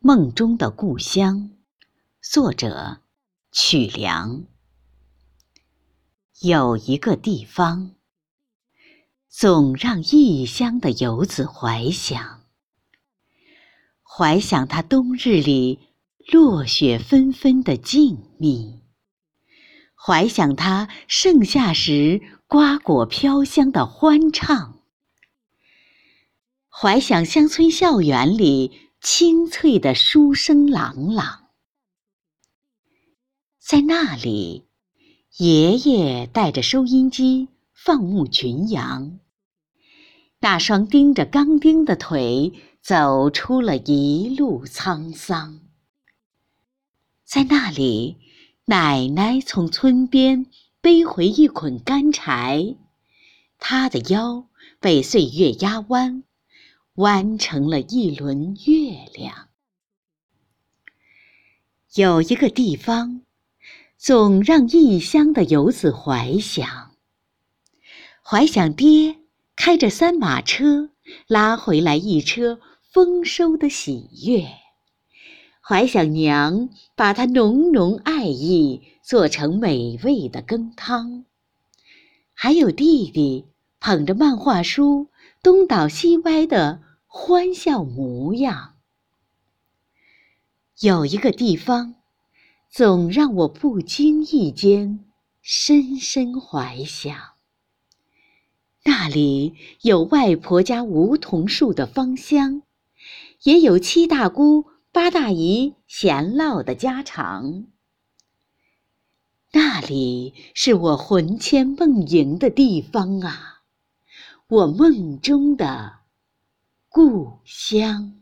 梦中的故乡，作者曲梁。有一个地方，总让异乡的游子怀想，怀想它冬日里落雪纷纷的静谧，怀想它盛夏时瓜果飘香的欢畅，怀想乡村校园里。清脆的书声朗朗，在那里，爷爷带着收音机放牧群羊，那双钉着钢钉的腿走出了一路沧桑。在那里，奶奶从村边背回一捆干柴，她的腰被岁月压弯。弯成了一轮月亮。有一个地方，总让异乡的游子怀想，怀想爹开着三马车拉回来一车丰收的喜悦，怀想娘把他浓浓爱意做成美味的羹汤，还有弟弟捧着漫画书东倒西歪的。欢笑模样。有一个地方，总让我不经意间深深怀想。那里有外婆家梧桐树的芳香，也有七大姑八大姨闲唠的家常。那里是我魂牵梦萦的地方啊，我梦中的。故乡。